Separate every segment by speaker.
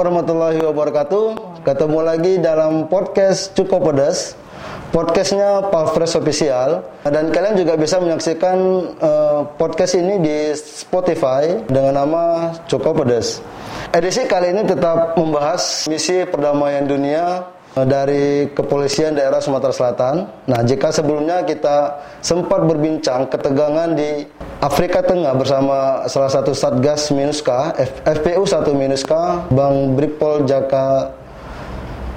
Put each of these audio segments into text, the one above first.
Speaker 1: warahmatullahi wabarakatuh. Ketemu lagi dalam podcast Cukup Pedas. Podcastnya Palfres Official dan kalian juga bisa menyaksikan uh, podcast ini di Spotify dengan nama Cukup Pedas. Edisi kali ini tetap membahas misi perdamaian dunia dari kepolisian daerah Sumatera Selatan. Nah, jika sebelumnya kita sempat berbincang ketegangan di Afrika Tengah bersama salah satu Satgas Minuska, FPU 1 Minuska, Bang Brigpol Jaka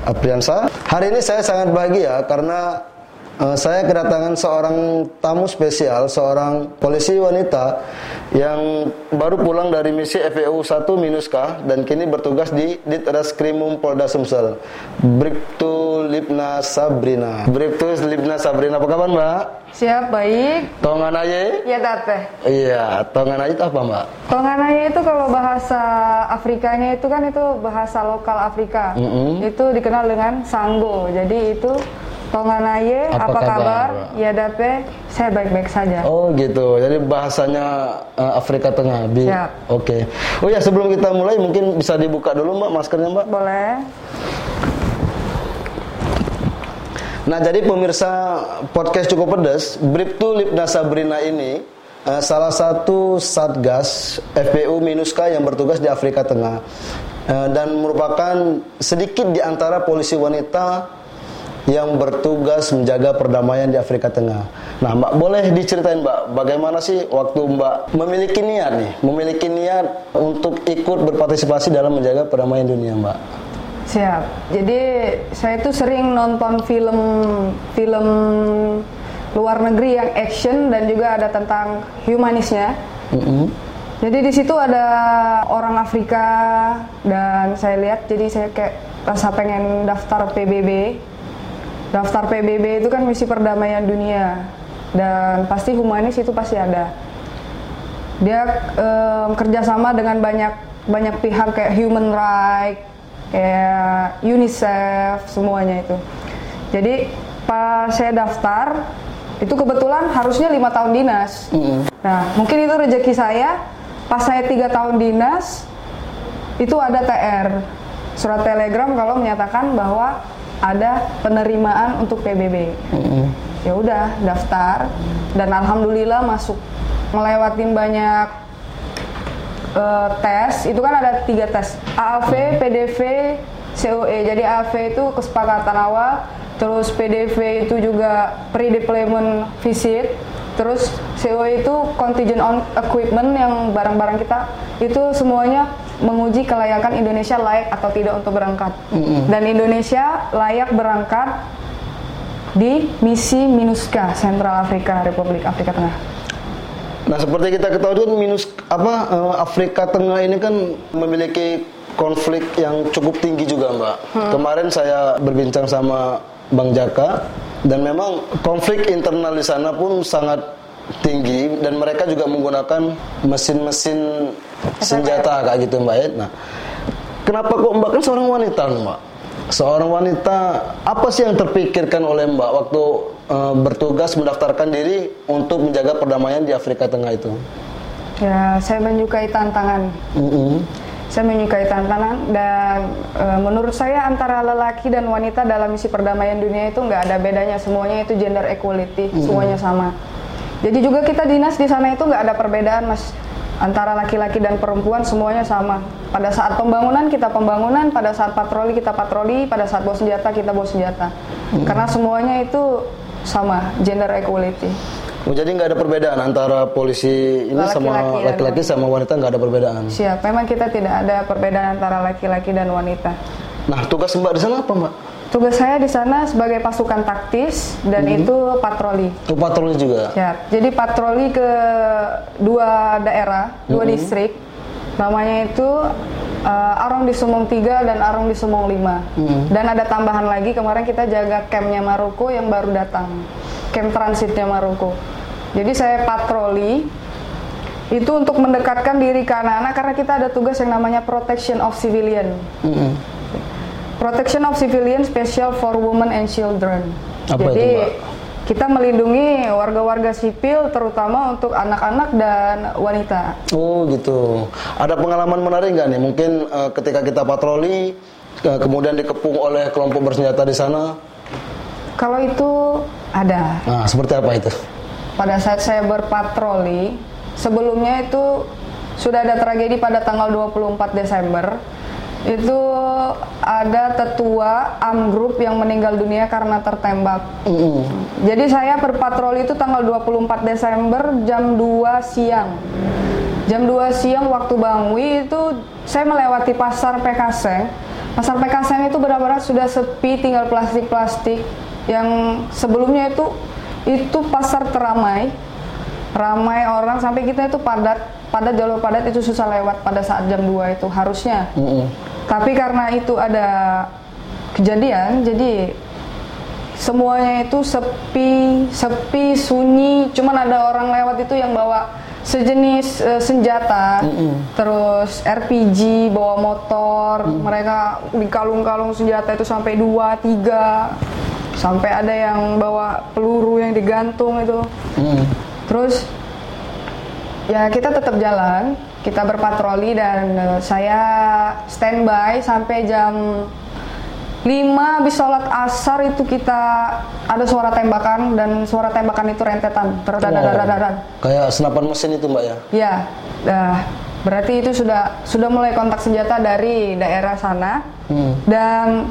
Speaker 1: Apriansa. Hari ini saya sangat bahagia karena uh, saya kedatangan seorang tamu spesial, seorang polisi wanita yang baru pulang dari misi FPU 1 Minuska dan kini bertugas di Ditreskrimum Polda Sumsel. Bribtu Libna Sabrina. Bribtu Libna Sabrina, apa kabar Mbak?
Speaker 2: Siap, baik.
Speaker 1: Tongan aja?
Speaker 2: Iya, Tate.
Speaker 1: Iya, tongan aja itu apa Mbak?
Speaker 2: Tongan aja itu kalau bahasa Afrikanya itu kan itu bahasa lokal Afrika. Mm -hmm. Itu dikenal dengan sanggo. Jadi itu Tonganaye, apa, apa kabar? kabar? Ya dape, saya baik-baik saja.
Speaker 1: Oh gitu, jadi bahasanya uh, Afrika Tengah. Bi Oke. Okay. Oh ya sebelum kita mulai mungkin bisa dibuka dulu mbak maskernya mbak.
Speaker 2: Boleh.
Speaker 1: Nah jadi pemirsa podcast cukup pedas, Bribtu Lipna Sabrina ini uh, salah satu satgas FPU Minuska yang bertugas di Afrika Tengah uh, dan merupakan sedikit di antara polisi wanita yang bertugas menjaga perdamaian di Afrika Tengah. Nah, Mbak boleh diceritain Mbak, bagaimana sih waktu Mbak memiliki niat nih, memiliki niat untuk ikut berpartisipasi dalam menjaga perdamaian dunia, Mbak?
Speaker 2: Siap. Jadi saya itu sering nonton film film luar negeri yang action dan juga ada tentang humanisnya. Mm -hmm. Jadi di situ ada orang Afrika dan saya lihat jadi saya kayak rasa pengen daftar PBB daftar PBB itu kan misi perdamaian dunia dan pasti humanis itu pasti ada. Dia um, kerjasama dengan banyak banyak pihak kayak human right, kayak UNICEF semuanya itu. Jadi pas saya daftar itu kebetulan harusnya lima tahun dinas. Mm Nah mungkin itu rezeki saya. Pas saya tiga tahun dinas itu ada TR surat telegram kalau menyatakan bahwa ada penerimaan untuk PBB. Mm-hmm. Ya udah daftar dan alhamdulillah masuk melewatin banyak uh, tes. Itu kan ada tiga tes AAV, PDV, COE. Jadi AAV itu kesepakatan awal, terus PDV itu juga pre-deployment visit, terus COE itu contingent on equipment yang barang-barang kita itu semuanya menguji kelayakan Indonesia layak atau tidak untuk berangkat. Mm-hmm. Dan Indonesia layak berangkat di misi MINUSCA Sentral Afrika Republik Afrika Tengah.
Speaker 1: Nah, seperti kita ketahui kan minus apa eh, Afrika Tengah ini kan memiliki konflik yang cukup tinggi juga, Mbak. Hmm. Kemarin saya berbincang sama Bang Jaka dan memang konflik internal di sana pun sangat tinggi dan mereka juga menggunakan mesin-mesin senjata kayak gitu mbak ya. Nah, kenapa kok mbak kan seorang wanita mbak? Seorang wanita apa sih yang terpikirkan oleh mbak waktu uh, bertugas mendaftarkan diri untuk menjaga perdamaian di Afrika Tengah itu?
Speaker 2: Ya, saya menyukai tantangan. Mm -hmm. Saya menyukai tantangan dan e, menurut saya antara lelaki dan wanita dalam misi perdamaian dunia itu nggak ada bedanya. Semuanya itu gender equality, mm -hmm. semuanya sama. Jadi juga kita dinas di sana itu nggak ada perbedaan, mas antara laki-laki dan perempuan semuanya sama. Pada saat pembangunan kita pembangunan, pada saat patroli kita patroli, pada saat bawa senjata kita bawa senjata. Hmm. Karena semuanya itu sama, gender equality.
Speaker 1: Jadi nggak ada perbedaan antara polisi ini laki -laki sama laki-laki sama wanita nggak ada perbedaan.
Speaker 2: Siap, memang kita tidak ada perbedaan antara laki-laki dan wanita.
Speaker 1: Nah, tugas Mbak di sana apa, Mbak?
Speaker 2: Tugas saya di sana sebagai pasukan taktis dan hmm. itu patroli.
Speaker 1: Itu patroli juga.
Speaker 2: Ya, jadi patroli ke dua daerah, dua hmm. distrik. Namanya itu uh, Arong di Sumong 3 dan Arong di Sumong 5. Hmm. Dan ada tambahan lagi kemarin kita jaga campnya Maroko yang baru datang. Camp transitnya Maroko. Jadi saya patroli itu untuk mendekatkan diri ke anak-anak karena kita ada tugas yang namanya protection of civilian. Hmm Protection of Civilian Special for Women and Children.
Speaker 1: Apa Jadi, itu,
Speaker 2: kita melindungi warga-warga sipil terutama untuk anak-anak dan wanita.
Speaker 1: Oh gitu. Ada pengalaman menarik nggak nih? Mungkin uh, ketika kita patroli uh, kemudian dikepung oleh kelompok bersenjata di sana?
Speaker 2: Kalau itu ada.
Speaker 1: Nah, seperti apa itu?
Speaker 2: Pada saat saya berpatroli, sebelumnya itu sudah ada tragedi pada tanggal 24 Desember itu ada tetua AM Group yang meninggal dunia karena tertembak. Mm. Jadi saya berpatroli itu tanggal 24 Desember jam 2 siang. Jam 2 siang waktu Bangwi itu saya melewati pasar Pekaseng. Pasar Pekaseng itu benar-benar sudah sepi tinggal plastik-plastik yang sebelumnya itu itu pasar teramai. Ramai orang sampai kita itu padat, padat jalur padat itu susah lewat pada saat jam 2 itu harusnya. Mm -mm tapi karena itu ada kejadian, jadi semuanya itu sepi, sepi, sunyi. Cuman ada orang lewat itu yang bawa sejenis uh, senjata, mm -hmm. terus RPG, bawa motor. Mm. Mereka di kalung-kalung senjata itu sampai dua, tiga, sampai ada yang bawa peluru yang digantung itu. Mm. Terus ya kita tetap jalan kita berpatroli dan uh, saya standby sampai jam 5 habis sholat asar itu kita ada suara tembakan dan suara tembakan itu rentetan
Speaker 1: oh, kayak senapan mesin itu mbak ya?
Speaker 2: Ya uh, berarti itu sudah sudah mulai kontak senjata dari daerah sana. Hmm. dan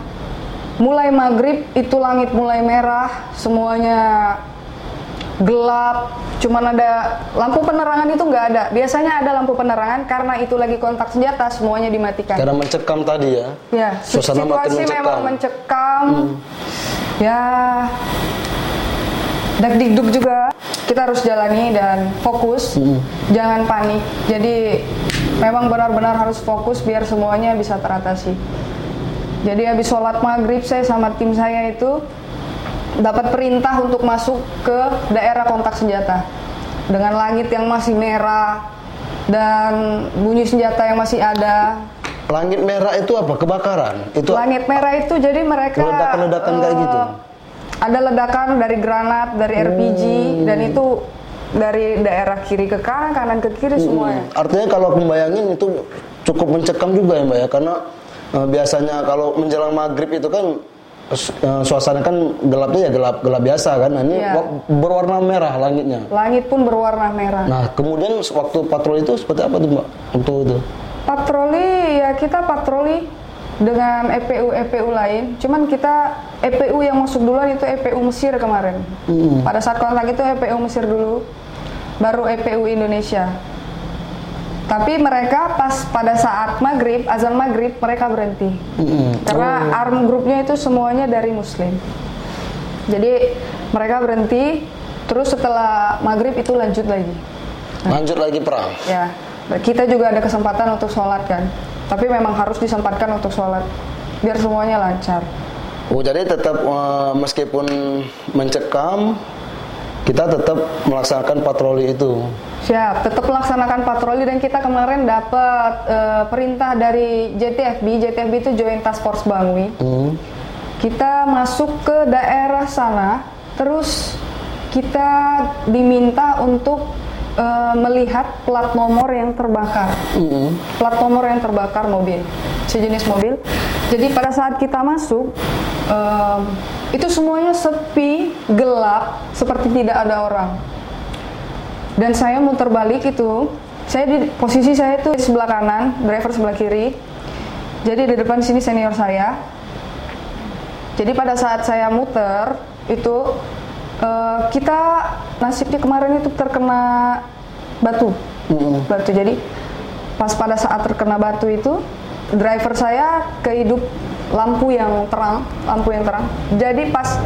Speaker 2: mulai maghrib itu langit mulai merah semuanya gelap, cuman ada lampu penerangan itu nggak ada. Biasanya ada lampu penerangan karena itu lagi kontak senjata semuanya dimatikan.
Speaker 1: Karena mencekam tadi ya.
Speaker 2: Ya, Suasana situasi mencekam. memang mencekam. Hmm. Ya, dak dikduk juga kita harus jalani dan fokus, hmm. jangan panik. Jadi memang benar-benar harus fokus biar semuanya bisa teratasi. Jadi habis sholat maghrib saya sama tim saya itu dapat perintah untuk masuk ke daerah kontak senjata dengan langit yang masih merah dan bunyi senjata yang masih ada.
Speaker 1: Langit merah itu apa? Kebakaran? Itu
Speaker 2: langit merah itu jadi mereka
Speaker 1: ledakan-ledakan uh, kayak gitu. Eh,
Speaker 2: ada ledakan dari granat, dari RPG hmm. dan itu dari daerah kiri ke kanan, kanan ke kiri hmm. semuanya.
Speaker 1: Artinya kalau membayangin itu cukup mencekam juga ya Mbak ya karena uh, biasanya kalau menjelang maghrib itu kan Eh, suasana kan gelapnya ya gelap gelap biasa kan. Nah, ini ya. berwarna merah langitnya.
Speaker 2: Langit pun berwarna merah.
Speaker 1: Nah, kemudian waktu patroli itu seperti apa tuh, Mbak? Untuk itu.
Speaker 2: Patroli ya kita patroli dengan EPU EPU lain. Cuman kita EPU yang masuk duluan itu EPU Mesir kemarin. Hmm. Pada saat kontak itu EPU Mesir dulu, baru EPU Indonesia. Tapi mereka pas pada saat maghrib, azan maghrib mereka berhenti. Mm-hmm. Karena oh. arm grupnya itu semuanya dari muslim. Jadi mereka berhenti, terus setelah maghrib itu lanjut lagi.
Speaker 1: Nah, lanjut lagi perang.
Speaker 2: Ya, kita juga ada kesempatan untuk sholat kan. Tapi memang harus disempatkan untuk sholat biar semuanya lancar.
Speaker 1: Oh jadi tetap uh, meskipun mencekam, kita tetap melaksanakan patroli itu.
Speaker 2: Siap, tetap melaksanakan patroli dan kita kemarin dapat uh, perintah dari JTFB. JTFB itu Joint Task Force Bangui. Hmm. Kita masuk ke daerah sana, terus kita diminta untuk uh, melihat plat nomor yang terbakar. Hmm. Plat nomor yang terbakar mobil, sejenis mobil. Jadi pada saat kita masuk, uh, itu semuanya sepi, gelap, seperti tidak ada orang. Dan saya muter balik itu saya di posisi saya itu di sebelah kanan driver sebelah kiri. Jadi di depan sini senior saya. Jadi pada saat saya muter itu uh, kita nasibnya kemarin itu terkena batu. Mm-hmm. batu. Jadi pas pada saat terkena batu itu driver saya kehidup lampu yang terang lampu yang terang. Jadi pas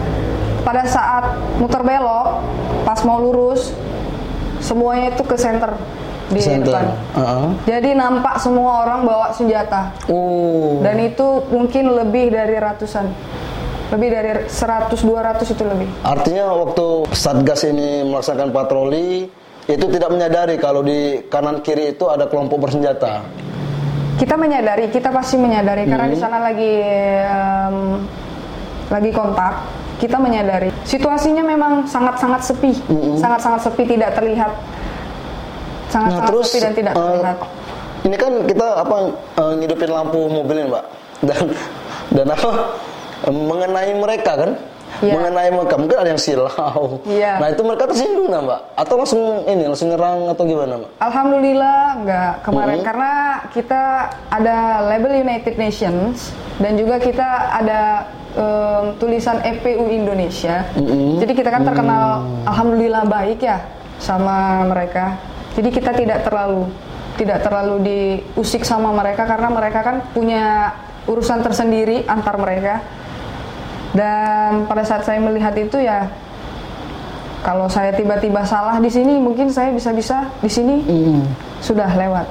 Speaker 2: pada saat muter belok pas mau lurus semuanya itu ke center di center. depan. Uh -huh. Jadi nampak semua orang bawa senjata. Oh. Dan itu mungkin lebih dari ratusan. Lebih dari 100 200 itu lebih.
Speaker 1: Artinya waktu Satgas ini melaksanakan patroli itu tidak menyadari kalau di kanan kiri itu ada kelompok bersenjata.
Speaker 2: Kita menyadari, kita pasti menyadari hmm. karena di hmm. sana lagi um, lagi kontak kita menyadari situasinya memang sangat-sangat sepi, sangat-sangat sepi tidak terlihat, sangat-sangat
Speaker 1: terus,
Speaker 2: sepi dan tidak
Speaker 1: eh,
Speaker 2: terlihat.
Speaker 1: ini kan kita apa eh, ngidupin lampu mobil ini, Mbak. Dan dan apa mengenai mereka kan?
Speaker 2: Iya.
Speaker 1: Mengenai mereka mungkin ada yang silau.
Speaker 2: Iya.
Speaker 1: Nah, itu mereka tersinggung nah, Mbak? Atau langsung ini langsung nyerang atau gimana, Mbak?
Speaker 2: Alhamdulillah enggak kemarin
Speaker 1: Hmm.
Speaker 2: karena kita ada label United Nations dan juga kita ada em, tulisan EPU Indonesia.
Speaker 1: Hmm.
Speaker 2: Jadi kita kan terkenal alhamdulillah baik ya sama mereka. Jadi kita tidak terlalu tidak terlalu diusik sama mereka karena mereka kan punya urusan tersendiri antar mereka. Dan pada saat saya melihat itu ya kalau saya tiba-tiba salah di sini mungkin saya bisa-bisa di sini sudah lewat.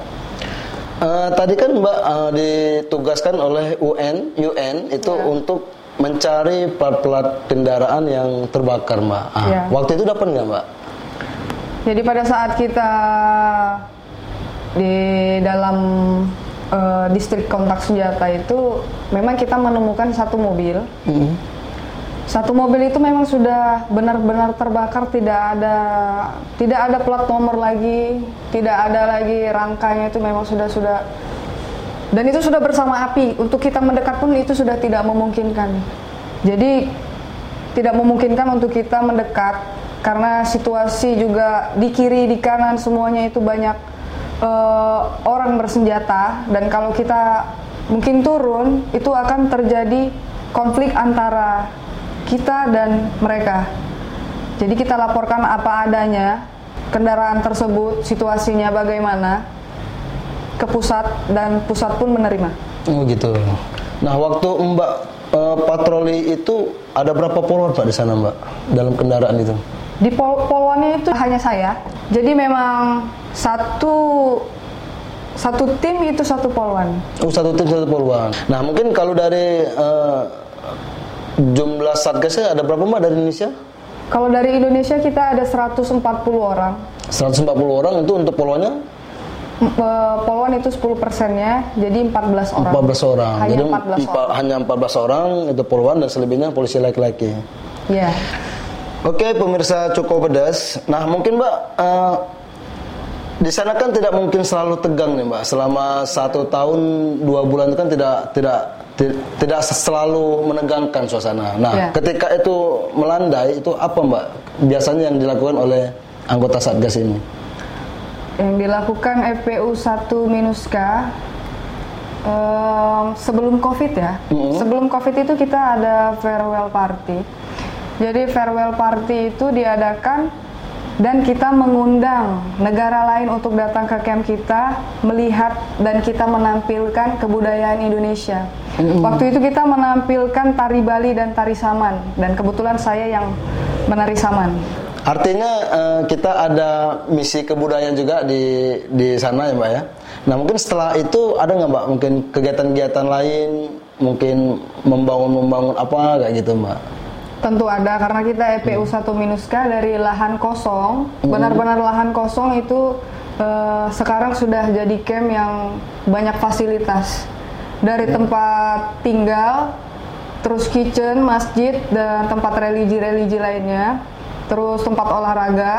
Speaker 1: Eh, tadi kan Mbak eh, ditugaskan oleh UN, UN itu
Speaker 2: Ya.
Speaker 1: untuk mencari plat-plat kendaraan yang terbakar, Mbak. Ah,
Speaker 2: Ya.
Speaker 1: Waktu itu dapat nggak, Mbak?
Speaker 2: Jadi pada saat kita di dalam eh, distrik kontak senjata itu memang kita menemukan satu mobil. Satu mobil itu memang sudah benar-benar terbakar, tidak ada tidak ada plat nomor lagi, tidak ada lagi rangkanya itu memang sudah sudah dan itu sudah bersama api. Untuk kita mendekat pun itu sudah tidak memungkinkan. Jadi tidak memungkinkan untuk kita mendekat karena situasi juga di kiri di kanan semuanya itu banyak eh, orang bersenjata dan kalau kita mungkin turun itu akan terjadi konflik antara kita dan mereka. Jadi kita laporkan apa adanya kendaraan tersebut situasinya bagaimana ke pusat dan pusat pun menerima.
Speaker 1: Oh gitu. Nah waktu Mbak eh, patroli itu ada berapa follower Pak di sana Mbak dalam kendaraan itu?
Speaker 2: Di pol polwannya itu hanya saya. Jadi memang satu satu tim itu satu polwan.
Speaker 1: Oh satu tim satu poluan. Nah mungkin kalau dari eh, jumlah satgasnya ada berapa Mbak dari Indonesia?
Speaker 2: Kalau dari Indonesia kita ada 140 orang.
Speaker 1: 140 orang itu untuk poluannya
Speaker 2: Eh, Polwan itu 10 persennya, jadi 14 orang.
Speaker 1: 14 orang.
Speaker 2: Hanya
Speaker 1: Jadi
Speaker 2: 14
Speaker 1: empa-
Speaker 2: orang.
Speaker 1: hanya 14 orang itu poluan dan selebihnya polisi laki-laki.
Speaker 2: Iya.
Speaker 1: Oke pemirsa cukup pedas. Nah mungkin Mbak eh, di sana kan tidak mungkin selalu tegang nih Mbak. Selama satu tahun dua bulan itu kan tidak tidak ti- tidak selalu menegangkan suasana. Nah
Speaker 2: Ya.
Speaker 1: ketika itu melandai itu apa Mbak biasanya yang dilakukan oleh anggota satgas ini?
Speaker 2: Yang dilakukan EPU 1 minus K em, sebelum COVID ya. Sebelum COVID itu kita ada farewell party. Jadi farewell party itu diadakan dan kita mengundang negara lain untuk datang ke camp kita melihat dan kita menampilkan kebudayaan Indonesia. Waktu itu kita menampilkan tari Bali dan tari Saman dan kebetulan saya yang menari Saman.
Speaker 1: Artinya eh, kita ada misi kebudayaan juga di di sana ya Mbak ya. Nah mungkin setelah itu ada nggak Mbak mungkin kegiatan-kegiatan lain mungkin membangun-membangun apa kayak gitu Mbak?
Speaker 2: Tentu ada karena kita EPU 1 minus K dari lahan kosong, benar-benar lahan kosong itu eh, sekarang sudah jadi camp yang banyak fasilitas. Dari tempat tinggal, terus kitchen, masjid dan tempat religi-religi lainnya, terus tempat olahraga.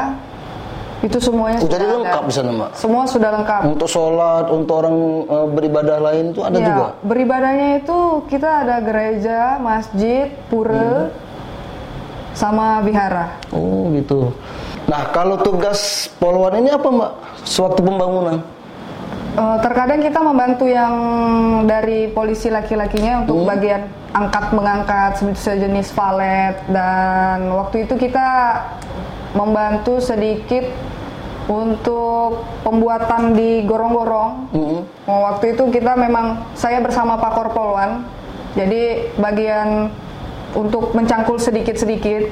Speaker 2: Itu semuanya
Speaker 1: Oh,
Speaker 2: sudah
Speaker 1: jadi
Speaker 2: ada.
Speaker 1: lengkap di sana Mbak.
Speaker 2: Semua sudah lengkap.
Speaker 1: Untuk sholat, untuk orang eh, beribadah lain itu ada
Speaker 2: Ya,
Speaker 1: juga.
Speaker 2: beribadahnya itu kita ada gereja, masjid, pura, sama vihara.
Speaker 1: Oh gitu. Nah kalau tugas poluan ini apa Mbak? Sewaktu pembangunan?
Speaker 2: Eh, terkadang kita membantu yang dari polisi laki-lakinya untuk bagian angkat mengangkat se- sejenis valet dan waktu itu kita membantu sedikit untuk pembuatan di gorong-gorong.
Speaker 1: Mhm.
Speaker 2: Oh, Waktu itu kita memang saya bersama Pak Korpolwan, jadi bagian untuk mencangkul sedikit-sedikit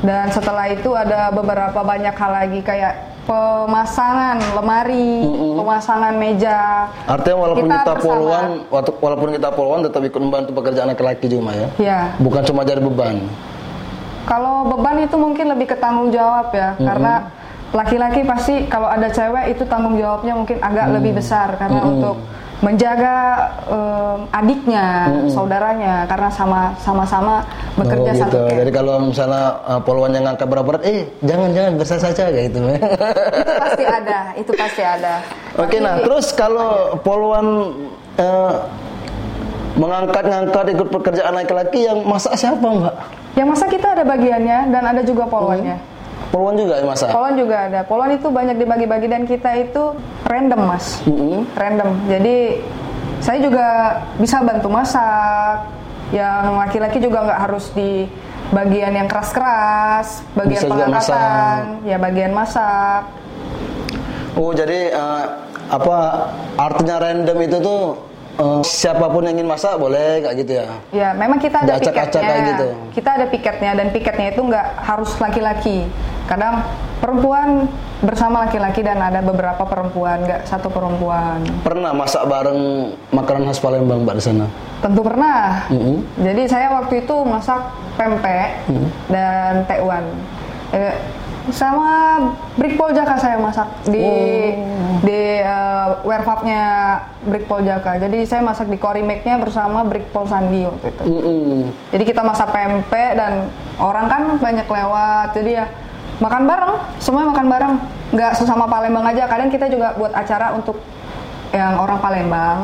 Speaker 2: dan setelah itu ada beberapa banyak hal lagi kayak pemasangan lemari, pemasangan meja.
Speaker 1: Artinya walaupun
Speaker 2: Kita
Speaker 1: kita, poluan, walaupun kita poluan tetap ikut membantu pekerjaan laki-laki juga ya.
Speaker 2: Ya,
Speaker 1: Bukan cuma jadi beban.
Speaker 2: kalau beban itu mungkin lebih ke tanggung jawab ya, karena laki-laki pasti kalau ada cewek itu tanggung jawabnya mungkin agak lebih besar. Karena untuk menjaga um, adiknya, saudaranya karena sama sama-sama bekerja
Speaker 1: Oh,
Speaker 2: satu
Speaker 1: gitu.
Speaker 2: camp.
Speaker 1: Jadi kalau misalnya uh, poluan yang ngangkat berat-berat, eh jangan jangan bersah saja kayak gitu.
Speaker 2: itu pasti ada, itu pasti ada.
Speaker 1: Oke,
Speaker 2: Tapi-
Speaker 1: nah terus kalau poluan eh, mengangkat-ngangkat ikut pekerjaan laki-laki yang masak siapa mbak?
Speaker 2: yang masa kita ada bagiannya dan ada juga poluannya.
Speaker 1: Poluan juga yang masak?
Speaker 2: Poluan juga ada. Poluan itu banyak dibagi-bagi dan kita itu random mas,
Speaker 1: Mm-mm.
Speaker 2: random. Jadi saya juga bisa bantu masak. Yang laki-laki juga nggak harus di bagian yang keras-keras, bagian
Speaker 1: Bisa
Speaker 2: pengangkatan, ya bagian masak.
Speaker 1: Oh jadi eh, apa artinya random itu tuh eh, siapa pun yang ingin masak boleh kayak gitu ya?
Speaker 2: Ya, memang kita ada piketnya.
Speaker 1: kayak gitu.
Speaker 2: Kita ada piketnya dan piketnya itu nggak harus laki-laki. Kadang perempuan bersama laki-laki dan ada beberapa perempuan, nggak satu perempuan.
Speaker 1: Pernah masak bareng makanan khas Palembang mbak di sana?
Speaker 2: Tentu pernah.
Speaker 1: Mm-mm.
Speaker 2: Jadi saya waktu itu masak pempek dan tekwan. Eh, sama Brickpol Jaka saya masak di di uh, warehousenya Brickpol Jaka. Jadi saya masak di Corimake-nya bersama Brickpol Sandi waktu itu.
Speaker 1: Mm-mm.
Speaker 2: Jadi kita masak pempek dan orang kan banyak lewat. Jadi ya makan bareng, semuanya makan bareng. Nggak sesama Palembang aja. Kadang kita juga buat acara untuk yang orang Palembang.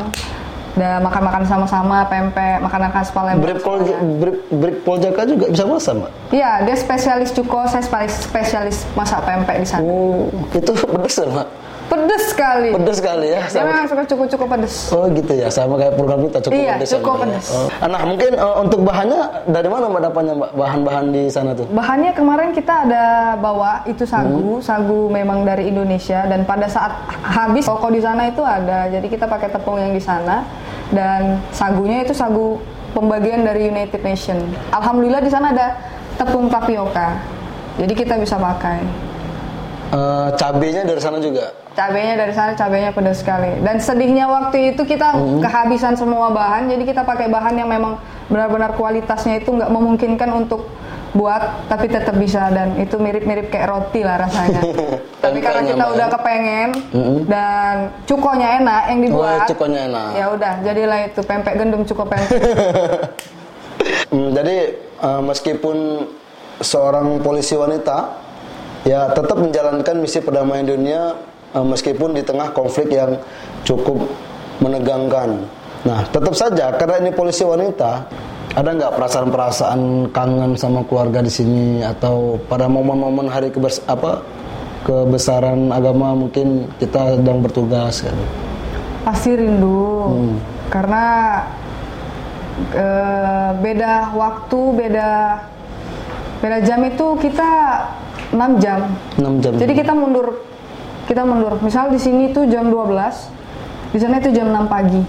Speaker 2: Dan makan-makan sama-sama pempek, makanan khas Palembang.
Speaker 1: Bripol
Speaker 2: semuanya.
Speaker 1: Brip, Bripol Jaka juga bisa masak mbak?
Speaker 2: Iya, dia spesialis cuko, saya spesialis, masak pempek di sana.
Speaker 1: Oh itu pedes mbak?
Speaker 2: Pedes sekali.
Speaker 1: Pedes sekali ya?
Speaker 2: Dia
Speaker 1: Sama-
Speaker 2: memang suka cuko-cuko pedes.
Speaker 1: Oh gitu ya, sama kayak program kita cukup
Speaker 2: Iya,
Speaker 1: pedes. ya,
Speaker 2: cukup pedes.
Speaker 1: Oh. Nah mungkin eh, untuk bahannya dari mana mbak dapatnya mbak bahan-bahan di sana tuh?
Speaker 2: Bahannya kemarin kita ada bawa itu sagu, sagu memang dari Indonesia dan pada saat habis toko di sana itu ada. Jadi kita pakai tepung yang di sana dan sagunya itu sagu pembagian dari United Nation. Alhamdulillah di sana ada tepung tapioka. Jadi kita bisa pakai.
Speaker 1: Eh, cabenya dari sana juga.
Speaker 2: Cabenya dari sana cabenya pedas sekali. Dan sedihnya waktu itu kita kehabisan semua bahan, jadi kita pakai bahan yang memang benar-benar kualitasnya itu nggak memungkinkan untuk buat, tapi tetap bisa dan itu mirip-mirip kayak roti lah rasanya. tapi karena kita udah kepengen dan cukonya enak yang dibuat.
Speaker 1: Oh, cukonya enak.
Speaker 2: Ya udah, jadilah itu pempek gendum cuko pempek.
Speaker 1: Hmm, jadi eh, meskipun seorang polisi wanita ya tetap menjalankan misi perdamaian dunia eh, meskipun di tengah konflik yang cukup menegangkan. Nah, tetap saja karena ini polisi wanita, ada nggak perasaan-perasaan kangen sama keluarga di sini atau pada momen-momen hari kebers apa kebesaran agama mungkin kita sedang bertugas kan?
Speaker 2: Pasti rindu. Karena eh, beda waktu, beda beda jam itu kita 6 jam.
Speaker 1: 6 jam.
Speaker 2: Jadi kita mundur kita mundur. Misal di sini tuh jam 12, di sana itu jam 6 pagi.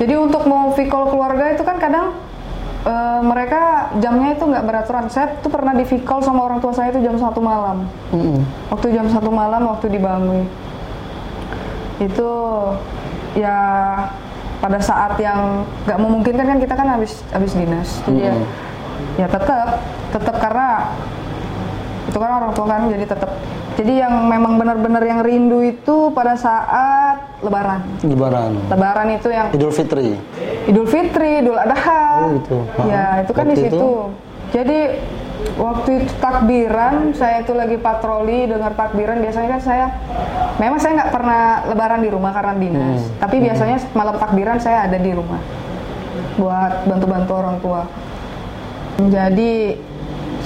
Speaker 2: Jadi untuk mau call keluarga itu kan kadang eh, mereka jamnya itu nggak beraturan. Saya tuh pernah di call sama orang tua saya itu jam satu malam.
Speaker 1: Mm-mm.
Speaker 2: Waktu jam satu malam waktu di Bangui. Itu ya pada saat yang nggak memungkinkan kan kita kan habis habis dinas. Jadi ya, ya tetap tetap karena itu kan orang tua kan jadi tetap jadi yang memang benar-benar yang rindu itu pada saat lebaran
Speaker 1: Lebaran.
Speaker 2: lebaran itu yang
Speaker 1: Idul Fitri.
Speaker 2: Idul Fitri, Idul Adha.
Speaker 1: Oh, gitu.
Speaker 2: Ya, itu kan di
Speaker 1: Waktu
Speaker 2: situ.
Speaker 1: itu?
Speaker 2: Jadi waktu itu takbiran, saya itu lagi patroli dengar takbiran. Biasanya kan saya, memang saya nggak pernah lebaran di rumah karena dinas.
Speaker 1: Hmm.
Speaker 2: Tapi biasanya malam takbiran saya ada di rumah buat bantu-bantu orang tua. Jadi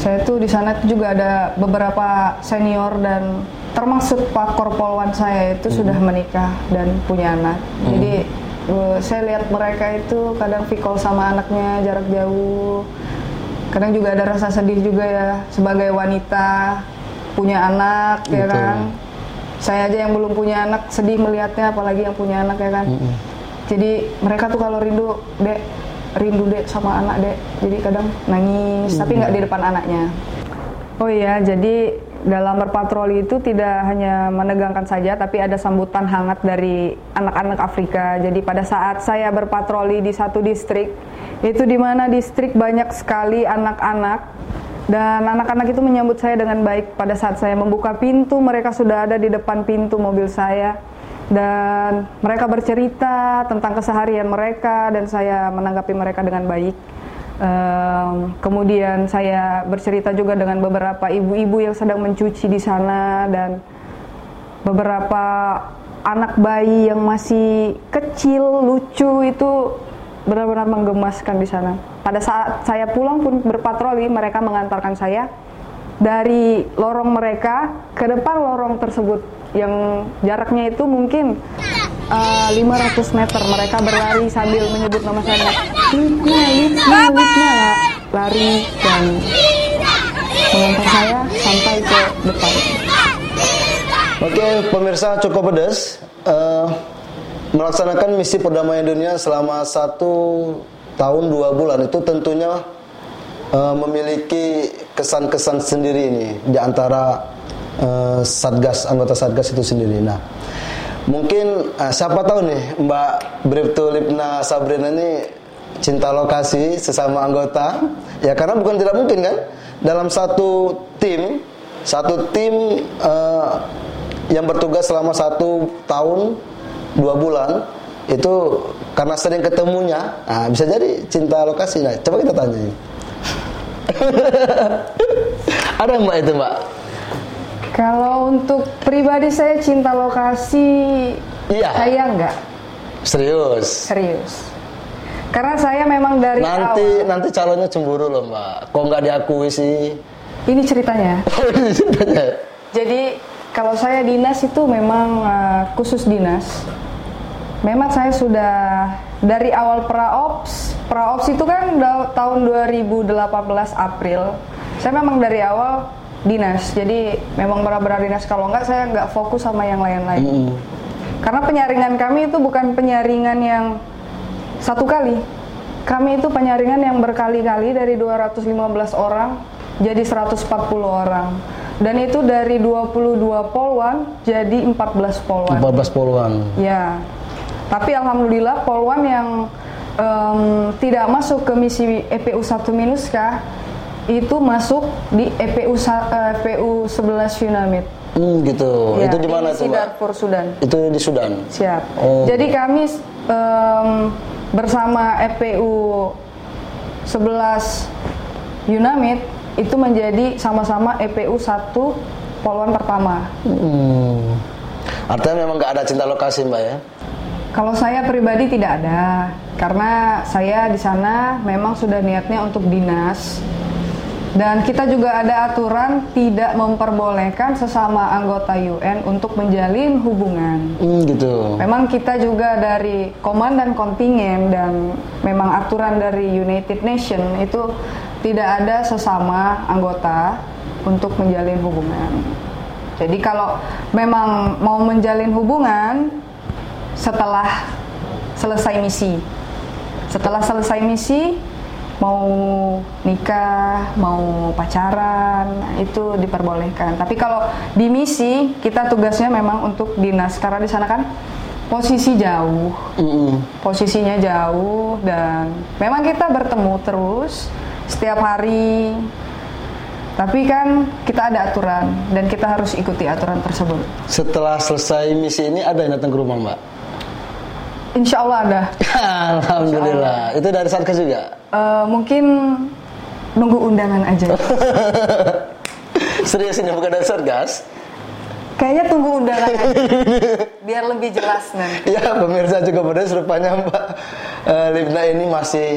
Speaker 2: saya tuh di sana juga ada beberapa senior dan termasuk Pak Korpolwan saya itu sudah menikah dan punya anak. Jadi eh, saya lihat mereka itu kadang vikol sama anaknya jarak jauh. Kadang juga ada rasa sedih juga ya sebagai wanita punya anak ya
Speaker 1: Betul.
Speaker 2: kan. Saya aja yang belum punya anak sedih melihatnya apalagi yang punya anak ya kan. Jadi mereka tuh kalau rindu, Dek, rindu Dek sama anak Dek. Jadi kadang nangis tapi nggak di depan anaknya. Oh iya, jadi dalam berpatroli itu tidak hanya menegangkan saja, tapi ada sambutan hangat dari anak-anak Afrika. Jadi pada saat saya berpatroli di satu distrik, itu di mana distrik banyak sekali anak-anak dan anak-anak itu menyambut saya dengan baik pada saat saya membuka pintu, mereka sudah ada di depan pintu mobil saya. Dan mereka bercerita tentang keseharian mereka dan saya menanggapi mereka dengan baik. Um, kemudian saya bercerita juga dengan beberapa ibu-ibu yang sedang mencuci di sana dan beberapa anak bayi yang masih kecil, lucu itu benar-benar menggemaskan di sana. Pada saat saya pulang pun berpatroli, mereka mengantarkan saya dari lorong mereka ke depan lorong tersebut yang jaraknya itu mungkin uh, eh, 500 meter. Mereka berlari sambil menyebut nama saya. Liftnya liftnya liftnya lari dan mengantar saya sampai ke depan.
Speaker 1: Oke pemirsa cukup pedas uh, melaksanakan misi perdamaian dunia selama satu tahun dua bulan itu tentunya uh, memiliki kesan-kesan sendiri ini. Di antara uh, satgas anggota satgas itu sendiri. Nah, mungkin uh, siapa tahu nih Mbak Bribtu Lipna Sabrina ini cinta lokasi sesama anggota. Ya karena bukan tidak mungkin kan? Dalam satu tim satu tim uh, yang bertugas selama satu tahun dua bulan itu karena sering ketemunya nah, bisa jadi cinta lokasi. Nah coba kita tanya ada mbak itu mbak
Speaker 2: kalau untuk pribadi saya cinta lokasi, iya. saya enggak.
Speaker 1: Serius?
Speaker 2: Serius. Karena saya memang dari
Speaker 1: nanti
Speaker 2: awal.
Speaker 1: nanti calonnya cemburu loh mbak. Kok nggak diakui sih?
Speaker 2: Ini ceritanya.
Speaker 1: Oh ini ceritanya.
Speaker 2: Jadi kalau saya dinas itu memang uh, khusus dinas. Memang saya sudah dari awal praops. Praops itu kan tahun 2018 April. Saya memang dari awal dinas. Jadi memang benar-benar dinas. Kalau enggak saya nggak fokus sama yang lain-lain. Mm. karena penyaringan kami itu bukan penyaringan yang satu kali. Kami itu penyaringan yang berkali-kali dari 215 orang jadi 140 orang. Dan itu dari 22 polwan jadi 14 polwan.
Speaker 1: 14 polwan.
Speaker 2: Ya. Tapi alhamdulillah polwan yang um, tidak masuk ke misi EPU 1 Minuska itu masuk di EPU EPU 11 Unamid.
Speaker 1: Hmm, gitu. Ya, itu di mana tuh,
Speaker 2: Darfur, Sudan.
Speaker 1: Itu di Sudan.
Speaker 2: Siap. Oh. Jadi kami um, bersama EPU 11 Unamid itu menjadi sama-sama EPU 1 Poluan pertama.
Speaker 1: Hmm. Artinya memang nggak ada cinta lokasi, Mbak ya?
Speaker 2: Kalau saya pribadi tidak ada, karena saya di sana memang sudah niatnya untuk dinas dan kita juga ada aturan tidak memperbolehkan sesama anggota UN untuk menjalin hubungan.
Speaker 1: Hmm, gitu.
Speaker 2: Memang kita juga dari komandan kontingen dan memang aturan dari United Nation itu tidak ada sesama anggota untuk menjalin hubungan. Jadi kalau memang mau menjalin hubungan setelah selesai misi. Setelah selesai misi, mau nikah, mau pacaran, itu diperbolehkan. Tapi kalau di misi kita tugasnya memang untuk dinas karena di sana kan posisi jauh, mm -hmm. posisinya jauh dan memang kita bertemu terus setiap hari. Tapi kan kita ada aturan dan kita harus ikuti aturan tersebut.
Speaker 1: Setelah selesai misi ini ada yang datang ke rumah mbak?
Speaker 2: Insya Allah ada.
Speaker 1: Alhamdulillah. Allah. Itu dari Satgas juga?
Speaker 2: Uh, mungkin nunggu undangan aja.
Speaker 1: Serius ini bukan dari Satgas?
Speaker 2: Kayaknya tunggu undangan aja. Biar lebih jelas nanti.
Speaker 1: Ya pemirsa juga pada rupanya Mbak uh, Libna ini masih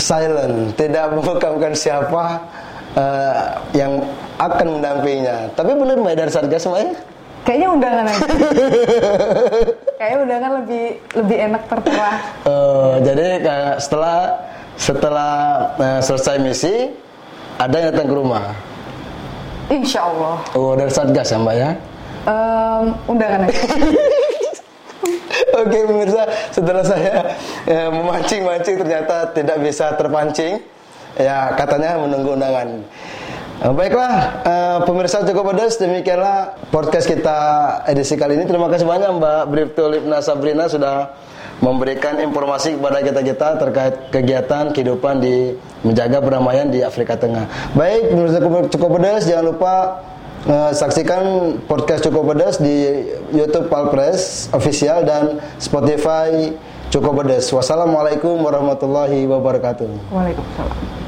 Speaker 1: silent. Tidak mengungkapkan siapa uh, yang akan mendampinginya. Tapi benar Mbak dari Satgas Mbak ya?
Speaker 2: Kayaknya undangan aja. Kayaknya undangan lebih lebih enak tertera.
Speaker 1: Uh, jadi setelah setelah uh, selesai misi ada yang datang ke rumah.
Speaker 2: Insya Allah.
Speaker 1: Oh dari satgas ya mbak ya?
Speaker 2: Um, undangan aja.
Speaker 1: Oke pemirsa, setelah saya ya, memancing-mancing ternyata tidak bisa terpancing, ya katanya menunggu undangan. Uh, baiklah, uh, pemirsa cukup pedas, demikianlah podcast kita edisi kali ini. Terima kasih banyak Mbak Bribtu Lipna Sabrina sudah memberikan informasi kepada kita-kita terkait kegiatan kehidupan di menjaga perdamaian di Afrika Tengah. Baik, pemirsa cukup pedas, jangan lupa Uh, saksikan podcast Cukup Pedas di YouTube Palpres official dan Spotify Cukup Pedas. Wassalamualaikum warahmatullahi wabarakatuh.
Speaker 2: Waalaikumsalam.